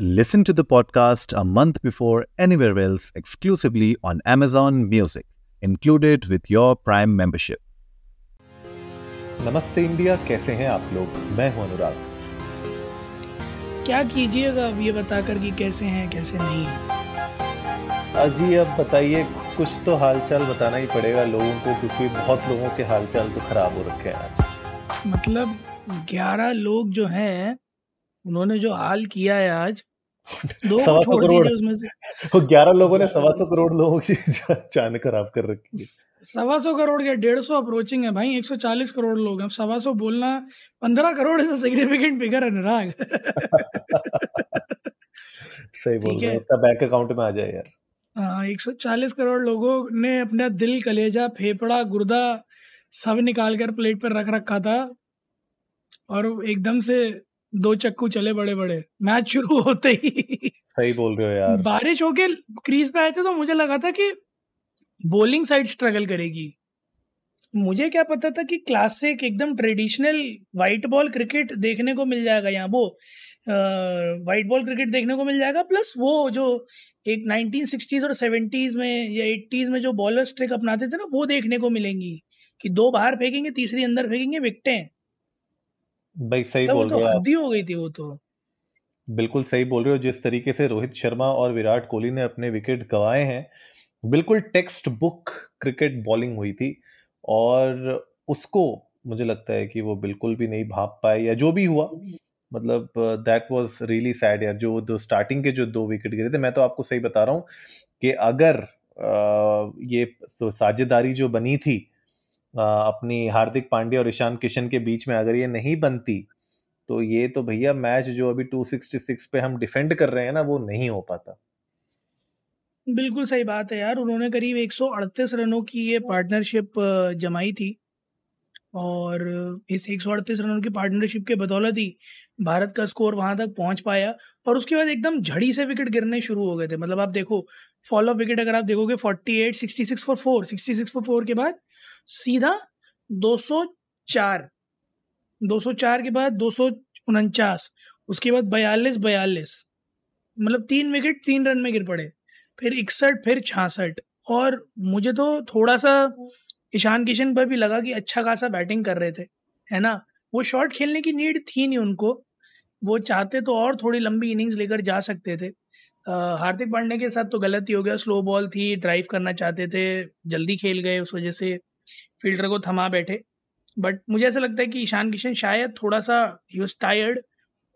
Listen to the podcast a month before anywhere else exclusively on Amazon Music, included with your Prime membership. नमस्ते India कैसे हैं आप लोग? मैं हूँ अनुराग। क्या कीजिएगा अब ये बताकर कि कैसे हैं कैसे नहीं अजी अब बताइए कुछ तो हालचाल बताना ही पड़ेगा लोगों को क्योंकि बहुत लोगों के हालचाल तो खराब हो रखे हैं आज। मतलब ग्यारह लोग जो हैं उन्होंने जो हाल किया है आज दो सवा सौ करोड़। उसमें से। वो ग्यारह लोगों ने सवा सौ करोड़ लोगों की जान खराब कर रखी है। सवा सौ करोड़ के डेढ़ सौ अप्रोचिंग है भाई एक सौ चालीस करोड़ लोग। हैं सवा सौ बोलना पंद्रह crore is significant figure Anurag. सही बोल रहे हो। बैंक अकाउंट में आ जाए यार। हाँ एक सौ चालीस करोड़ लोगों ने अपना दिल कलेजा फेफड़ा गुर्दा सब निकाल कर प्लेट पर रख रखा था। और एकदम से दो चक्कू चले बड़े बड़े मैच शुरू होते ही। सही बोल रहे हो यार। बारिश होके क्रीज पे आए थे तो मुझे लगा था कि बॉलिंग साइड स्ट्रगल करेगी। मुझे क्या पता था कि क्लासिक एकदम ट्रेडिशनल वाइट बॉल क्रिकेट देखने को मिल जाएगा यहाँ। वो वाइट बॉल क्रिकेट देखने को मिल जाएगा। प्लस वो जो एक 1960s और 70s में या 80s में जो बॉलर ट्रिक अपनाते थे ना वो देखने को मिलेंगी। कि दो बाहर फेंकेंगे तीसरी अंदर फेंकेंगे विकटें। भाई सही तो बोल तो रहे हो हद्दी हो गई थी वो तो। बिल्कुल सही बोल रहे हो जिस तरीके से रोहित शर्मा और विराट कोहली ने अपने विकेट गंवाए हैं बिल्कुल टेक्स्ट बुक क्रिकेट बॉलिंग हुई थी और उसको मुझे लगता है कि वो बिल्कुल भी नहीं भाप पाए या जो भी हुआ मतलब दैट वाज रियली सैड यार जो दो स्टार्टिंग के जो दो विकेट गिरे थे मैं तो आपको सही बता रहा हूँ कि अगर अ, ये तो साझेदारी जो बनी थी अपनी हार्दिक पांड्या और ईशान किशन के बीच में अगर ये नहीं बनती तो ये तो भैया मैच जो अभी 266 पे हम डिफेंड कर रहे हैं ना, वो नहीं हो पाता। बिल्कुल सही बात है यार, उन्होंने करीब 138 रनों की ये पार्टनरशिप जमाई थी और इस 138 रनों की पार्टनरशिप के बदौलत ही भारत का स्कोर वहाँ तक पहुँच पाया और उसके बाद एकदम झड़ी से विकेट गिरने शुरू हो गए थे। मतलब आप देखो फॉलो विकेट अगर आप देखोगे 48 66 फॉर फोर 66 फॉर फोर के बाद सीधा 204 204 के बाद दो सौ उनचास। उसके बाद बयालीस बयालीस। मतलब तीन विकेट, तीन रन में गिर पड़े। फिर इकसठ, फिर छियासठ और मुझे तो थोड़ा सा ईशान किशन पर भी लगा कि अच्छा खासा बैटिंग कर रहे थे, है ना? वो शॉट खेलने की नीड थी नहीं उनको। वो चाहते तो और थोड़ी लंबी इनिंग्स लेकर जा सकते थे। हार्दिक पांडे के साथ तो गलत ही हो गया। स्लो बॉल थी, ड्राइव करना चाहते थे, जल्दी खेल गए उस वजह से। फील्डर को थमा बैठे। बट मुझे ऐसा लगता है कि ईशान किशन शायद थोड़ा सा ही वॉज़ टायर्ड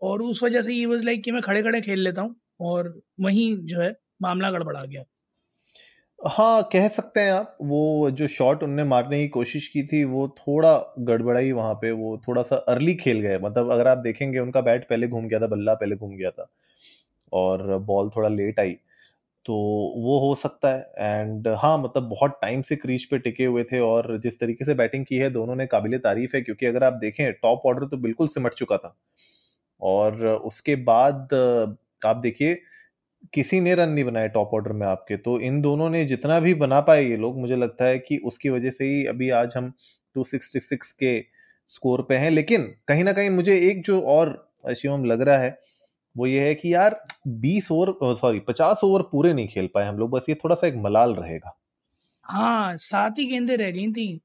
और उस वजह से ही वॉज़ लाइक कि मैं खड़े खड़े खेल लेता हूँ और वहीं जो है मामला गड़बड़ा गया। हाँ कह सकते हैं आप, वो जो शॉट उनने मारने की कोशिश की थी, वो थोड़ा गड़बड़ाई वहाँ पे, वो थोड़ा सा अर्ली खेल गए। मतलब अगर आप देखेंगे, उनका बैट पहले घूम गया था, बल्ला पहले घूम गया था और बॉल थोड़ा लेट आई। तो वो हो सकता है। एंड हाँ मतलब बहुत टाइम से क्रीज पे टिके हुए थे और जिस तरीके से बैटिंग की है, दोनों ने काबिल तारीफ़ है, क्योंकि अगर आप देखें टॉप ऑर्डर तो बिल्कुल सिमट चुका था। और उसके बाद, आप देखिए, किसी ने रन नहीं बनाए टॉप ऑर्डर में आपके तो इन दोनों ने जितना भी बना पाए ये लोग, मुझे लगता है कि उसकी वजह से ही अभी आज हम 266 के स्कोर पे हैं। लेकिन कहीं ना कहीं मुझे एक जो और, शिवम, लग रहा है वो ये है कि यार 20 ओवर सॉरी 50 ओवर पूरे नहीं खेल पाए हम लोग बस ये थोड़ा सा एक मलाल रहेगा। हाँ सात ही गेंदें रह गई थी।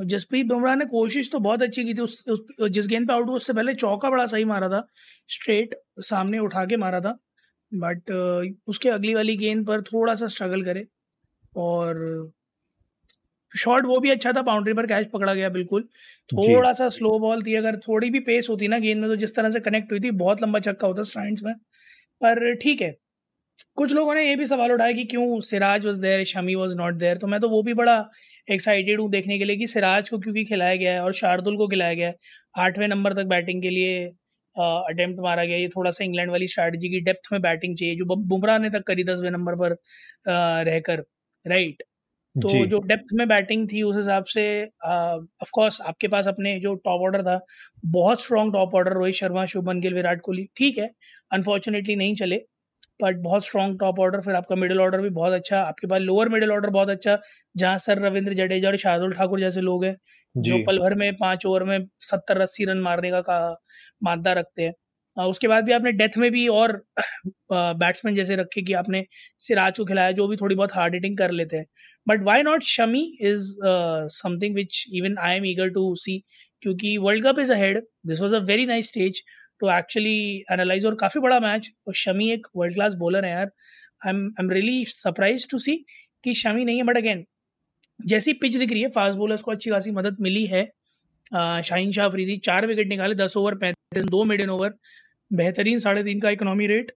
जसप्रीत बुमराह ने कोशिश तो बहुत अच्छी की थी उस, उस जिस गेंद पे आउट हुआ उससे पहले चौका बड़ा सही मारा था स्ट्रेट सामने उठा के मारा था बट उसके अगली वाली गेंद पर थोड़ा सा स्ट्रगल करे और शॉट वो भी अच्छा था बाउंड्री पर कैच पकड़ा गया बिल्कुल। थोड़ा सा स्लो बॉल थी अगर थोड़ी भी पेस होती ना गेंद में तो जिस तरह से कनेक्ट हुई थी बहुत लंबा छक्का होता स्ट्राइड्स में। पर ठीक है कुछ लोगों ने ये भी सवाल उठाया कि क्यों Siraj was there Shami was not there तो मैं तो वो भी बड़ा एक्साइटेड हूँ देखने के लिए कि सिराज को क्योंकि खिलाया गया है और शार्दुल को खिलाया गया है। आठवें नंबर तक बैटिंग के लिए अटेम्प्ट मारा गया। ये थोड़ा सा इंग्लैंड वाली स्ट्रैटेजी की डेप्थ में बैटिंग चाहिए जो बुमराह ने तक करी दसवें नंबर पर रहकर राइट तो जो। डेप्थ में बैटिंग थी उस हिसाब से ऑफ़ कोर्स आपके पास अपने जो टॉप ऑर्डर था बहुत strong top order Rohit Sharma Shubman Gill Virat Kohli ठीक है अनफॉर्चुनेटली नहीं चले बट बहुत स्ट्रॉन्ग टॉप ऑर्डर फिर आपका मिडिल ऑर्डर भी बहुत अच्छा आपके पास लोअर मिडिल ऑर्डर बहुत अच्छा जहाँ सर रविंद्र जडेजा और शार्दुल ठाकुर जैसे लोग हैं जो पल भर में पाँच ओवर में सत्तर अस्सी रन मारने का, का मादा रखते हैं। उसके बाद भी आपने डेथ में भी और बैट्समैन जैसे रखे कि आपने सिराज को खिलाया जो भी थोड़ी बहुत हार्ड हिटिंग कर लेते हैं। But why not Shami is something which even I am eager to see क्योंकि world cup is ahead this was a very nice stage to actually analyse और काफ़ी बड़ा मैच और शमी एक वर्ल्ड क्लास बॉलर है यार. I am I am really surprise to see कि शमी नहीं है. बट अगेन जैसी पिच दिख रही है फास्ट बॉलर्स को अच्छी खासी मदद मिली है. शाहीन शाह अफरीदी चार विकेट निकाले, दस ओवर पैंतीस, दो मिडन ओवर बेहतरीन साढ़े तीन का इकोनॉमी रेट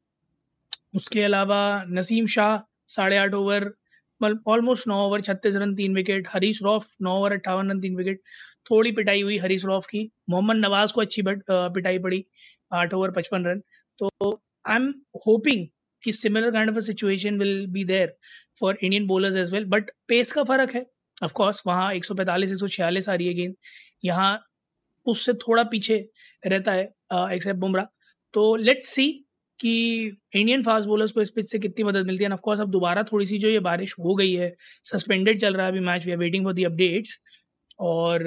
उसके अलावा नसीम शाह साढ़े आठ ओवर ऑलमोस्ट नौ ओवर छत्तीस रन, तीन विकेट हरीश रॉफ नौ ओवर अट्ठावन रन, तीन विकेट थोड़ी पिटाई हुई हरीश रॉफ की, मोहम्मद नवाज़ को अच्छी बट पिटाई पड़ी, आठ ओवर पचपन रन तो आई एम होपिंग कि similar kind of situation will be there for Indian bowlers as well but pace का फ़र्क है ऑफकोर्स वहाँ एक सौ पैंतालीस, एक सौ छियालीस आ रही है गेंद, यहाँ उससे थोड़ा पीछे रहता है एक्सेप्ट बुमराह तो लेट्स सी कि इंडियन फास्ट बॉलर्स को इस पिच से कितनी मदद मिलती है? ऑफ़ कोर्स अब दोबारा थोड़ी सी जो ये बारिश हो गई है सस्पेंडेड चल रहा है अभी match we are waiting for the updates और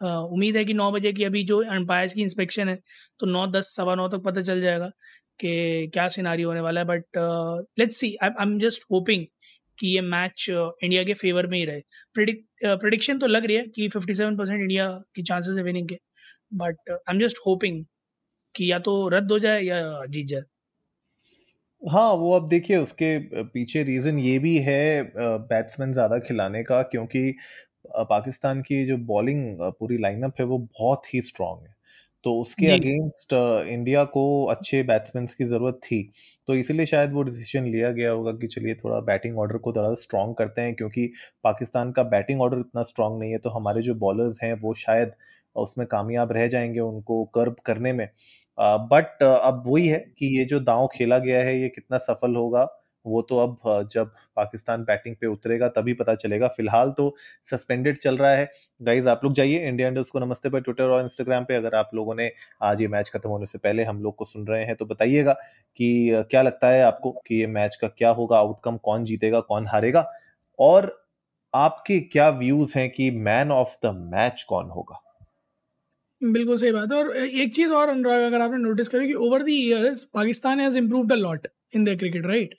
उम्मीद है कि नौ बजे की अभी जो अंपायर्स की इंस्पेक्शन है तो नौ दस, सवा नौ तक पता चल जाएगा कि क्या सिनारी होने वाला है। But let's see I am just hoping कि ये मैच इंडिया के फेवर में ही रहे। प्रिडिक्शन तो लग रही है कि 57 परसेंट इंडिया की चांसेस है विनिंग के। But I am just hoping कि या तो रद्द हो जाए या जीत जाए? हाँ वो अब देखिए उसके पीछे रीजन ये भी है बैट्समैन ज़्यादा खिलाने का क्योंकि पाकिस्तान की जो बॉलिंग पूरी लाइनअप है वो बहुत ही स्ट्रांग है। तो उसके अगेंस्ट इंडिया को अच्छे बैट्समैन की ज़रूरत थी। तो इसीलिए शायद वो डिसीज़न लिया गया होगा कि चलिए थोड़ा बैटिंग ऑर्डर को थोड़ा स्ट्रॉन्ग करते हैं क्योंकि पाकिस्तान का बैटिंग ऑर्डर इतना स्ट्रॉन्ग नहीं है तो हमारे जो बॉलर्स हैं वो शायद उसमें कामयाब रह जाएँगे उनको कर्ब करने में। बट अब वही है कि ये जो दांव खेला गया है, ये कितना सफल होगा, वो तो अब जब पाकिस्तान बैटिंग पे उतरेगा, तभी पता चलेगा। फ़िलहाल तो सस्पेंडेड चल रहा है। गाइज़ आप लोग जाइए इंडिया इंडर्स को नमस्ते पर ट्विटर और इंस्टाग्राम पे। अगर आप लोगों ने आज ये मैच खत्म होने से पहले हम लोग को सुन रहे हैं तो बताइएगा कि क्या लगता है आपको कि ये मैच का क्या होगा आउटकम कौन जीतेगा, कौन हारेगा? और आपके क्या व्यूज़ हैं कि मैन ऑफ़ द मैच कौन होगा? बिल्कुल सही बात है। और एक चीज़ और अनुराग अगर आपने नोटिस करें कि over the years Pakistan has improved a lot in the cricket right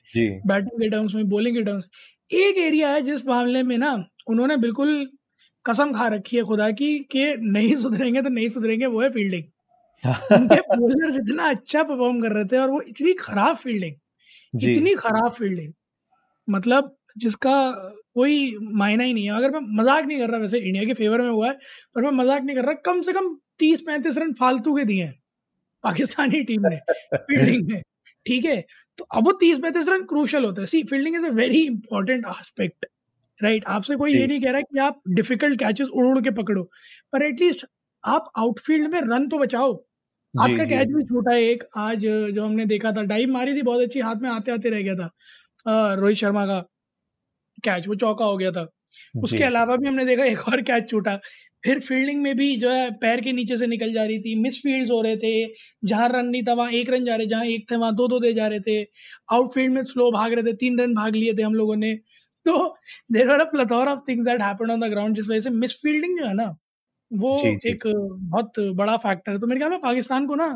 batting के टर्म्स में बॉलिंग के टर्म्स एक एरिया है जिस मामले में ना उन्होंने बिल्कुल कसम खा रखी है खुदा की कि नहीं सुधरेंगे तो नहीं सुधरेंगे वो है फील्डिंग उनके बॉलर्स इतना अच्छा परफॉर्म कर रहे थे और वो इतनी खराब फील्डिंग इतनी खराब फील्डिंग मतलब जिसका कोई मायना ही नहीं है। अगर मैं मज़ाक नहीं कर रहा वैसे इंडिया के फेवर में हुआ है पर मैं मज़ाक नहीं कर रहा कम से कम तीस पैंतीस रन फालतू के दिए हैं पाकिस्तानी टीम ने फील्डिंग में ठीक है? तो अब वो तीस पैंतीस रन क्रूशल होता है। See fielding is a very important aspect right आपसे कोई ये नहीं कह रहा कि आप डिफ़िकल्ट कैचेस उड़ उड़ के पकड़ो पर एटलीस्ट आप आउटफील्ड में रन तो बचाओ। आपका कैच भी छूटा है एक आज जो हमने देखा था डाइव मारी थी बहुत अच्छी हाथ में आते आते रह गया था रोहित शर्मा का। कैच वो चौका हो गया था। उसके अलावा भी हमने देखा एक और कैच छूटा। फिर फील्डिंग में भी जो है पैर के नीचे से निकल जा रही थी मिस फ़ील्ड हो रहे थे जहाँ रन नहीं था वहाँ एक रन जा रहे जहाँ एक थे वहाँ दो दो दे जा रहे थे। आउटफील्ड में स्लो भाग रहे थे तीन रन भाग लिए थे हम लोगों ने। तो there are a plethora of things that happened on the ground जिस वजह से मिस फील्डिंग जो है ना वो जी, जी. एक बहुत बड़ा फैक्टर है। तो मेरे ख्याल में पाकिस्तान को ना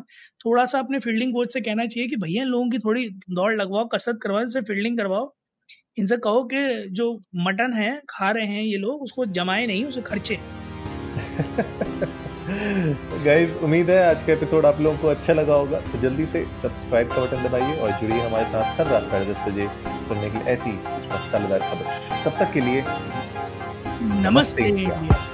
थोड़ा सा अपने फील्डिंग कोच से कहना चाहिए कि भैया लोगों की थोड़ी दौड़ लगवाओ कसरत करवाओ इनसे फील्डिंग करवाओ। इनसे कहो कि जो मटन है खा रहे हैं ये लोग उसको जमाए नहीं उसे खर्चे। गाइस उम्मीद है आज का एपिसोड आप लोगों को अच्छा लगा होगा। तो जल्दी से सब्सक्राइब का बटन दबाइए और जुड़िए हमारे साथ हर रात साढ़े दस बजे सुनने के लिए ऐसी मसालेदार खबर। तब तक के लिए नमस्ते, नमस्ते।